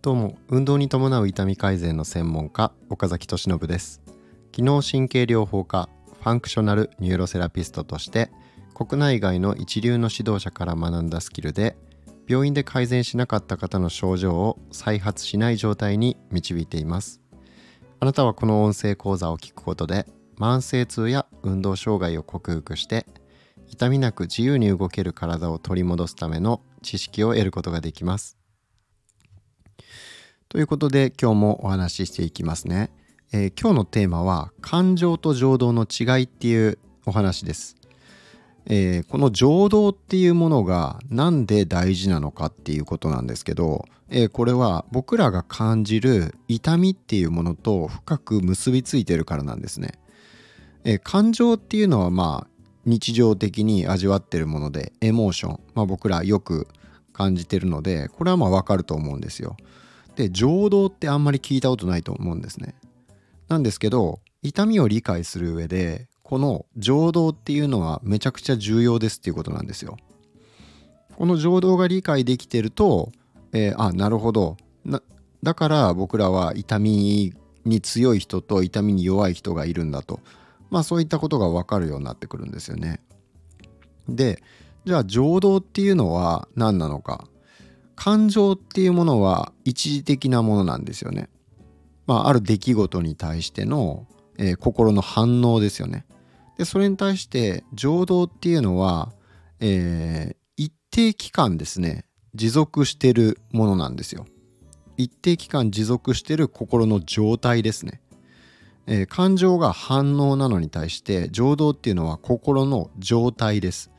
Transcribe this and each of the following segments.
どうも運動に伴う痛み改善の専門家岡崎俊信です。機能神経療法家 functional neuro therapist として国内外の一流の指導者から学んだスキルで病院で改善しなかった方の症状を再発しない状態に導いています。あなたはこの音声講座を聞くことで慢性痛や運動障害を克服して痛みなく自由に動ける体を取り戻すための知識を得ることができます。ということで今日もお話ししていきますね、えー、今日のテーマは感情と情動の違いっていうお話です。えー、この情動っていうものが何で大事なのかっていうことなんですけど、えー、これは僕らが感じる痛みっていうものと深く結びついてるからなんですね。えー、感情っていうのはまあ日常的に味わってるものでエモーション、まあ、僕らよく感じてるのでこれはまあわかると思うんですよ。で情動ってあんまり聞いたことないと思うんですね。なんですけど痛みを理解する上でこの情動っていうのはめちゃくちゃ重要ですっていうことなんですよ。この情動が理解できてると、えー、あなるほどだから僕らは痛みに強い人と痛みに弱い人がいるんだとまあそういったことが分かるようになってくるんですよね。でじゃあ情動っていうのは何なのか感情っていうものは一時的なものなんですよね。まあ、ある出来事に対しての、えー、心の反応ですよね。でそれに対して情動っていうのは、えー、一定期間ですね持続してるものなんですよ。一定期間持続してる心の状態ですね。えー、感情が反応なのに対して情動っていうのは心の状態です。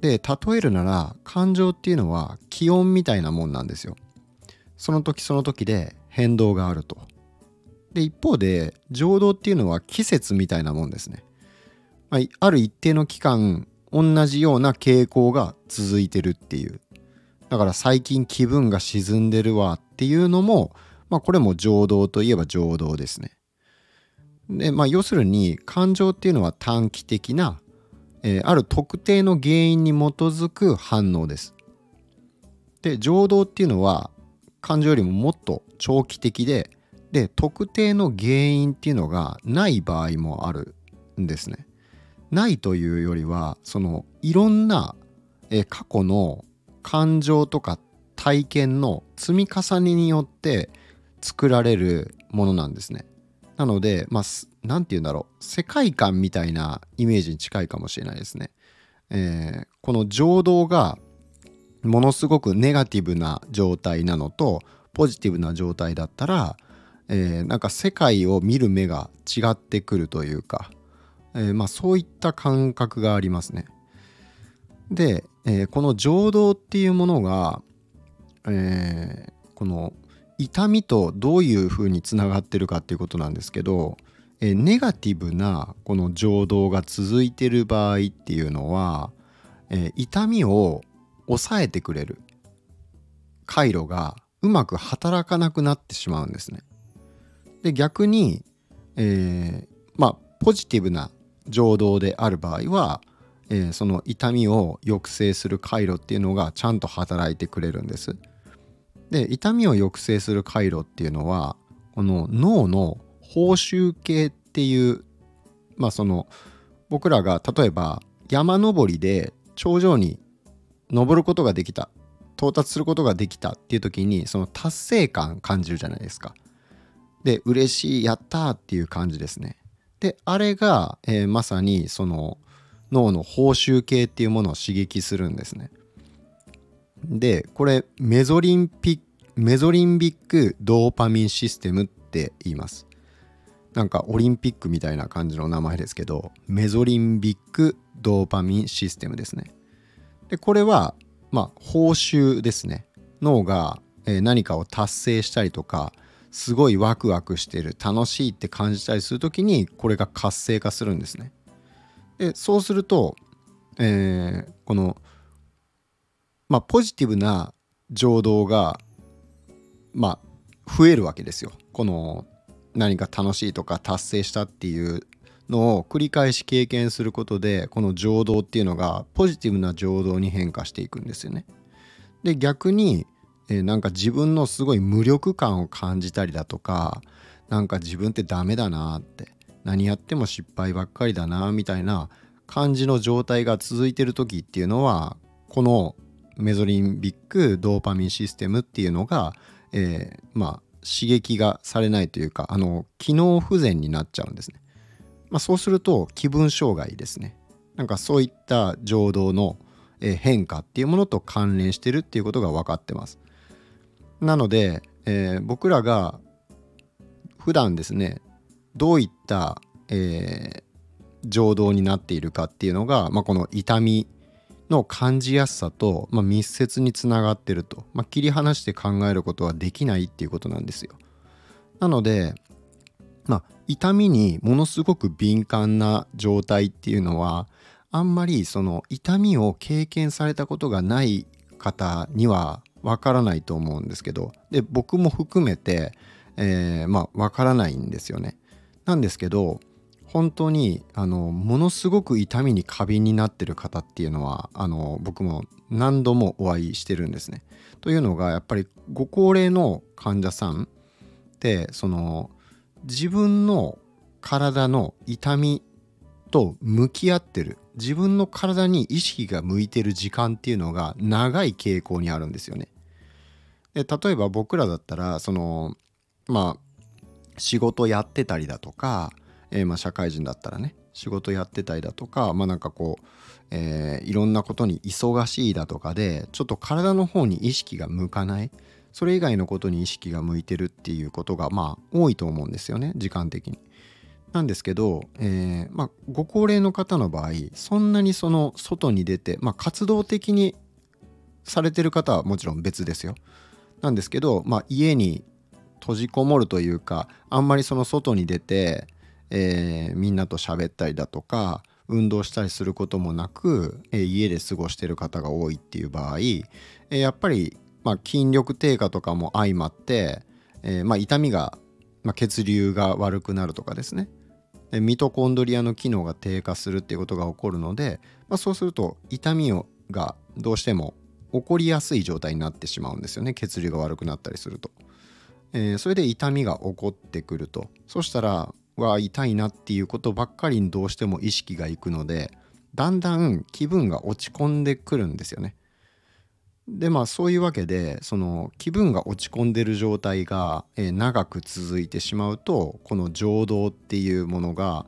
で例えるなら感情っていうのは気温みたいなもんなんですよ。その時その時で変動があると。で一方で情動っていうのは季節みたいなもんですね。まあ、ある一定の期間同じような傾向が続いてるっていうだから最近気分が沈んでるわっていうのも、まあ、これも情動といえば情動ですね。でまあ要するに感情っていうのは短期的な、えー、ある特定の原因に基づく反応です。で情動っていうのは感情よりももっと長期的でで特定の原因っていうのがない場合もあるんですね。ないというよりはそのいろんな、え過去の感情とか体験の積み重ねによって作られるものなんですね。なのでまあ何て言うんだろう世界観みたいなイメージに近いかもしれないですね。えー、この情動がものすごくネガティブな状態なのとポジティブな状態だったら、えー、なんか世界を見る目が違ってくるというかえー、まあ、そういった感覚がありますね。で、えー、この情動っていうものが、えー、この痛みとどういうふうにつながってるかっていうことなんですけど、えネガティブなこの情動が続いてる場合っていうのは、え痛みを抑えてくれる回路がうまく働かなくなってしまうんですね。で逆に、えー、まあポジティブな情動である場合は、えー、その痛みを抑制する回路っていうのがちゃんと働いてくれるんです。で痛みを抑制する回路っていうのはこの脳の報酬系っていうまあその僕らが例えば山登りで頂上に登ることができた到達することができたっていう時にその達成感感じるじゃないですか。で嬉しいやったーっていう感じですね。であれが、えー、まさにその脳の報酬系っていうものを刺激するんですね。でこれメゾリンピメゾリンビックドーパミンシステムって言います。なんかオリンピックみたいな感じの名前ですけどメゾリンビックドーパミンシステムですね。でこれはまあ報酬ですね。脳が何かを達成したりとかすごいワクワクしてる楽しいって感じたりする時にこれが活性化するんですね。でそうすると、えー、このまあポジティブな情動がまあ増えるわけですよ。この何か楽しいとか達成したっていうのを繰り返し経験することでこの情動っていうのがポジティブな情動に変化していくんですよね。で逆に、えー、なんか自分のすごい無力感を感じたりだとかなんか自分ってダメだなって何やっても失敗ばっかりだなみたいな感じの状態が続いてる時っていうのはこのメゾリンビックドーパミンシステムっていうのが、えー、まあ刺激がされないというかあの機能不全になっちゃうんですね。まあ、そうすると気分障害ですね。なんかそういった情動の変化っていうものと関連してるっていうことが分かってます。なので、えー、僕らが普段ですねどういった、えー、情動になっているかっていうのが、まあ、この痛みの感じやすさと、まあ、密接につながってると、まあ、切り離して考えることはできないっていうことなんですよ。なので、まあ、痛みにものすごく敏感な状態っていうのはあんまりその痛みを経験されたことがない方にはわからないと思うんですけどで僕も含めて、えー、まあわからないんですよね。なんですけど本当にあのものすごく痛みに過敏になってる方っていうのはあの僕も何度もお会いしてるんですね。というのがやっぱりご高齢の患者さんってその自分の体の痛みと向き合ってる自分の体に意識が向いてる時間っていうのが長い傾向にあるんですよね。で例えば僕らだったらそのまあ仕事やってたりだとかえー、まあ、社会人だったらね仕事やってたりだとかまあなんかこう、えー、いろんなことに忙しいだとかでちょっと体の方に意識が向かないそれ以外のことに意識が向いてるっていうことがまあ多いと思うんですよね時間的に。なんですけど、えー、まあ、ご高齢の方の場合そんなにその外に出て、まあ、活動的にされてる方はもちろん別ですよ。なんですけど、まあ、家に閉じこもるというかあんまりその外に出てえー、みんなと喋ったりだとか運動したりすることもなく、えー、家で過ごしてる方が多いっていう場合、えー、やっぱり、まあ、筋力低下とかも相まって、えまあ、痛みが、まあ、血流が悪くなるとかですね。でミトコンドリアの機能が低下するっていうことが起こるので、まあ、そうすると痛みをがどうしても起こりやすい状態になってしまうんですよね。血流が悪くなったりすると。えー、それで痛みが起こってくると。そしたらは痛いなっていうことばっかりにどうしても意識がいくのでだんだん気分が落ち込んでくるんですよね。でまあそういうわけでその気分が落ち込んでる状態が、えー、長く続いてしまうとこの情動っていうものが、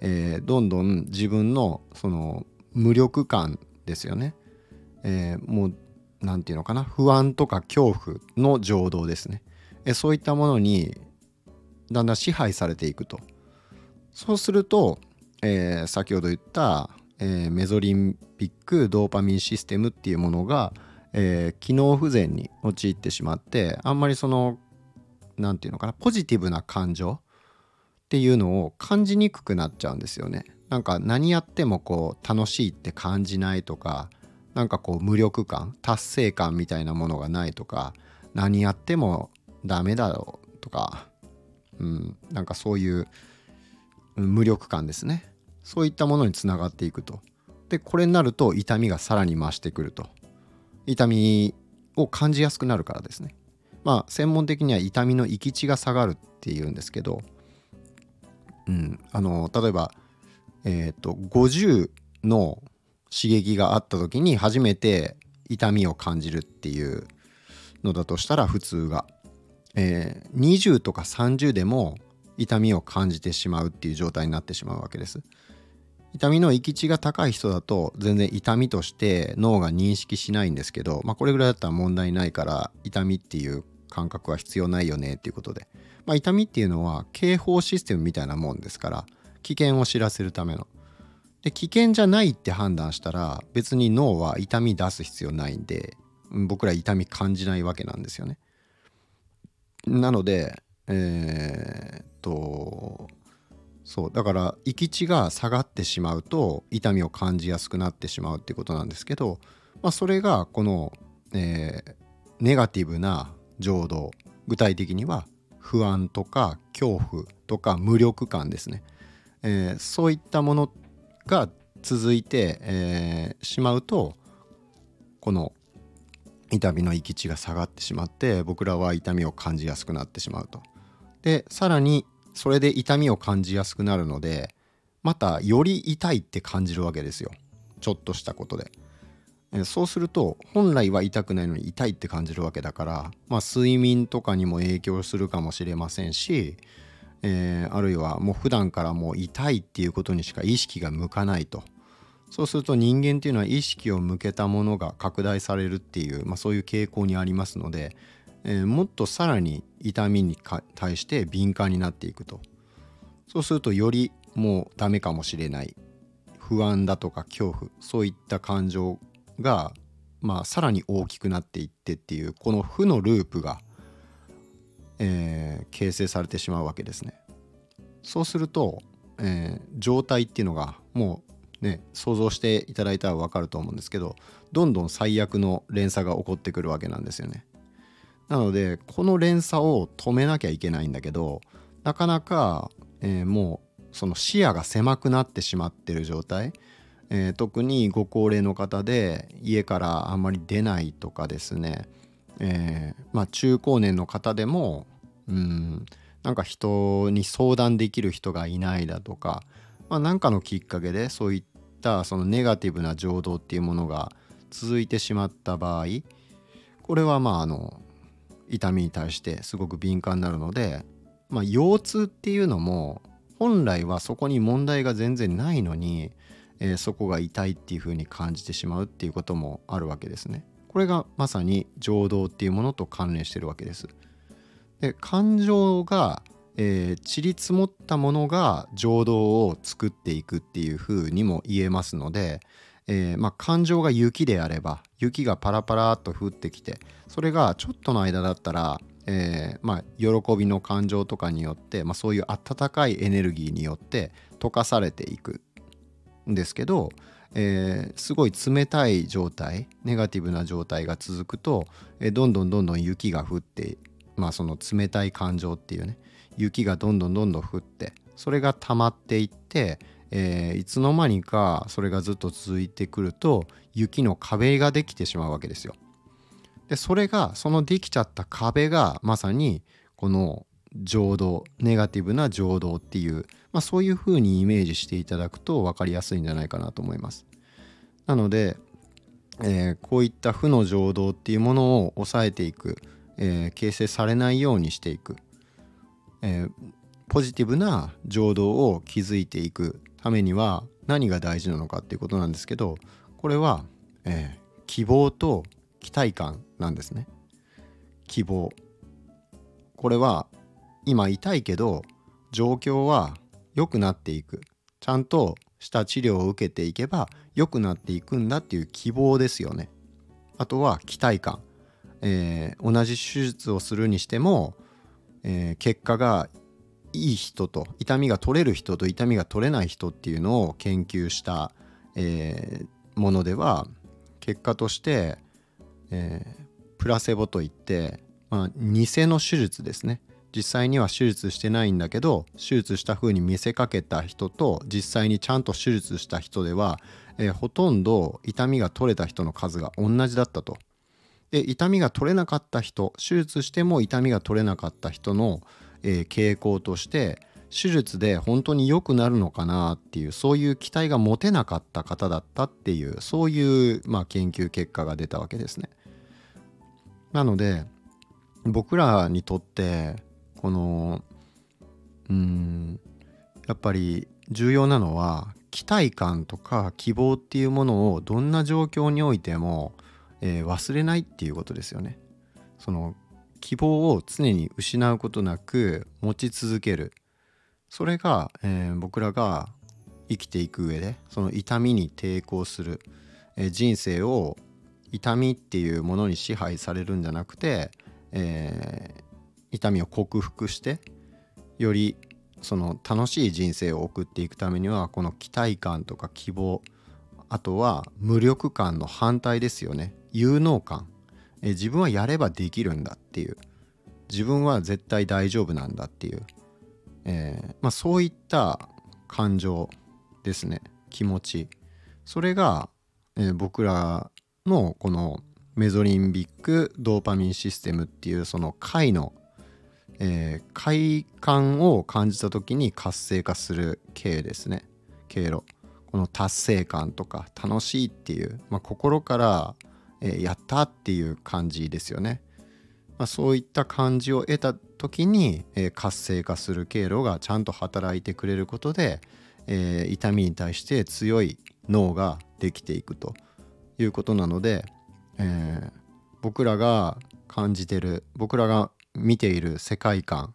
えー、どんどん自分のその無力感ですよね、えー、もう何て言うのかな不安とか恐怖の情動ですね、えそういったものにだんだん支配されていくと。そうすると、えー、先ほど言った、えー、メゾリンピックドーパミンシステムっていうものが、えー、機能不全に陥ってしまってあんまりその何て言うのかなポジティブな感情っていうのを感じにくくなっちゃうんですよね。なんか何やってもこう楽しいって感じないとかなんかこう無力感達成感みたいなものがないとか何やってもダメだろうとか、うん、なんかそういう無力感ですね。そういったものにつながっていくと。でこれになると痛みがさらに増してくると。痛みを感じやすくなるからですね。まあ専門的には痛みの行き地が下がるっていうんですけど、うん、あの例えばえっ、ー、と50の刺激があった時に初めて痛みを感じるっていうのだとしたら普通が、えー、20とか30でも痛みを感じてしまうっていう状態になってしまうわけです。痛みの閾値が高い人だと全然痛みとして脳が認識しないんですけど、まあ、これぐらいだったら問題ないから痛みっていう感覚は必要ないよねっていうことで、まあ、痛みっていうのは警報システムみたいなもんですから危険を知らせるための。で危険じゃないって判断したら別に脳は痛み出す必要ないんで僕ら痛み感じないわけなんですよね。なのでえー、とそうだから行き地が下がってしまうと痛みを感じやすくなってしまうっていうことなんですけど、まあ、それがこの、えー、ネガティブな情動具体的には不安とか恐怖とか無力感ですね、えー、そういったものが続いて、えー、しまうとこの痛みの域値が下がってしまって僕らは痛みを感じやすくなってしまうと。でさらにそれで痛みを感じやすくなるのでまたより痛いって感じるわけですよちょっとしたことで。そうすると本来は痛くないのに痛いって感じるわけだから、まあ、睡眠とかにも影響するかもしれませんし、えー、あるいはもう普段からもう痛いっていうことにしか意識が向かないとそうすると人間っていうのは意識を向けたものが拡大されるっていう、まあ、そういう傾向にありますので、えー、もっとさらに痛みに対して敏感になっていくとそうするとよりもうダメかもしれない不安だとか恐怖そういった感情がまあさらに大きくなっていってっていうこの負のループが、えー、形成されてしまうわけですねそうすると、えー、状態っていうのがもうね想像していただいたら分かると思うんですけどどんどん最悪の連鎖が起こってくるわけなんですよね。なのでこの連鎖を止めなきゃいけないんだけどなかなか、えー、もうその視野が狭くなってしまってる状態、えー、特にご高齢の方で家からあんまり出ないとかですね、えー、まあ、中高年の方でもうんなんか人に相談できる人がいないだとか、まあ、何かのきっかけでそういったそのネガティブな情動っていうものが続いてしまった場合これはまああの痛みに対してすごく敏感になるので、まあ、腰痛っていうのも本来はそこに問題が全然ないのに、えー、そこが痛いっていう風に感じてしまうっていうこともあるわけですね。これがまさに情動っていうものと関連してるわけです。で感情がえー、散り積もったものが情動を作っていくっていう風にも言えますので、えー、まあ、感情が雪であれば雪がパラパラっと降ってきてそれがちょっとの間だったら、えー、まあ、喜びの感情とかによって、まあ、そういう温かいエネルギーによって溶かされていくんですけど、えー、すごい冷たい状態ネガティブな状態が続くと、えどんどんどんどん雪が降って、まあ、その冷たい感情っていうね雪がどんどんどんどん降ってそれが溜まっていって、えー、いつの間にかそれがずっと続いてくると雪の壁ができてしまうわけですよ。でそれがそのできちゃった壁がまさにこの情動ネガティブな情動っていう、まあ、そういうふうにイメージしていただくと分かりやすいんじゃないかなと思います。なので、えー、こういった負の情動っていうものを抑えていく、えー、形成されないようにしていくえー、ポジティブな情動を築いていくためには何が大事なのかっていうことなんですけどこれは、えー、希望と期待感なんですね。希望。これは今痛いけど状況は良くなっていく。ちゃんとした治療を受けていけば良くなっていくんだっていう希望ですよね。あとは期待感、えー、同じ手術をするにしてもえー、結果がいい人と痛みが取れる人と痛みが取れない人っていうのを研究した、えー、ものでは結果として、えー、プラセボといって、まあ、偽の手術ですね実際には手術してないんだけど手術した風に見せかけた人と実際にちゃんと手術した人では、えー、ほとんど痛みが取れた人の数が同じだったと。で痛みが取れなかった人手術しても痛みが取れなかった人の、え、傾向として手術で本当に良くなるのかなっていうそういう期待が持てなかった方だったっていうそういう、まあ、研究結果が出たわけですね。なので僕らにとってこのうんやっぱり重要なのは期待感とか希望っていうものをどんな状況においてもえー、忘れないっていうことですよね。その希望を常に失うことなく持ち続ける。それが、えー、僕らが生きていく上でその痛みに抵抗する、えー、人生を痛みっていうものに支配されるんじゃなくて、えー、痛みを克服してよりその楽しい人生を送っていくためにはこの期待感とか希望あとは無力感の反対ですよね。有能感。え自分はやればできるんだっていう。自分は絶対大丈夫なんだっていう、えー、まあ、そういった感情ですね。気持ち。それが、えー、僕らのこのメゾリンビックドーパミンシステムっていうその快の、えー、快感を感じた時に活性化する経ですね。経路。この達成感とか楽しいっていう、まあ、心から、え、やったっていう感じですよね、まあ、そういった感じを得た時に、え、活性化する経路がちゃんと働いてくれることで、え、痛みに対して強い脳ができていくということなので、え、僕らが感じてる僕らが見ている世界観、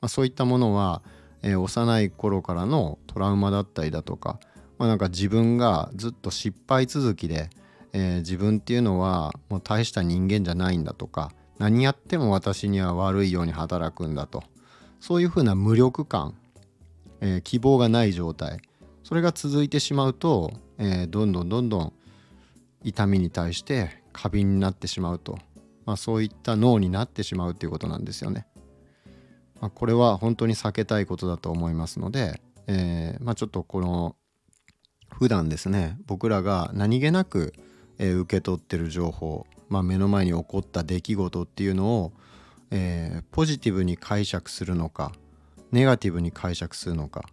まあ、そういったものは、え、幼い頃からのトラウマだったりだとか、まあ、なんか自分がずっと失敗続きで、えー、自分っていうのはもう大した人間じゃないんだとか何やっても私には悪いように働くんだと。そういうふうな無力感、えー、希望がない状態。それが続いてしまうと、えー、どんどんどんどん痛みに対して過敏になってしまうと、まあ、そういった脳になってしまうということなんですよね。まあ、これは本当に避けたいことだと思いますので、えー、まあ、ちょっとこの普段ですね僕らが何気なく、え受け取ってる情報、まあ、目の前に起こった出来事っていうのを、えー、ポジティブに解釈するのかネガティブに解釈するのか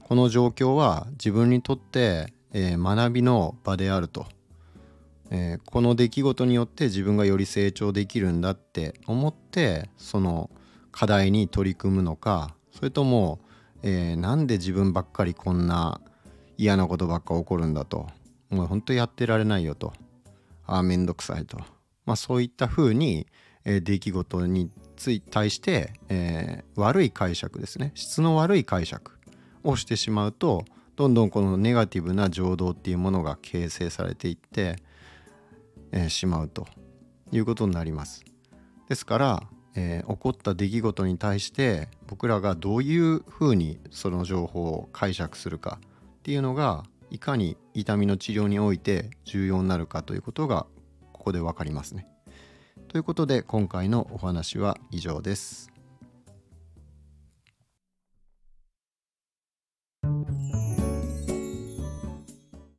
この状況は自分にとって、えー、学びの場であると。えー、この出来事によって自分がより成長できるんだって思ってその課題に取り組むのかそれとも、えー、なんで自分ばっかりこんな嫌なことばっか起こるんだと。もう本当やってられないよと。ああめんどくさいと、まあ、そういったふうに、えー、出来事につい対して、えー、悪い解釈ですね。質の悪い解釈をしてしまうとどんどんこのネガティブな情動っていうものが形成されていってえー、しまうということになります。ですから、えー、起こった出来事に対して僕らがどういうふうにその情報を解釈するかっていうのがいかに痛みの治療において重要になるかということがここで分かりますね。ということで今回のお話は以上です。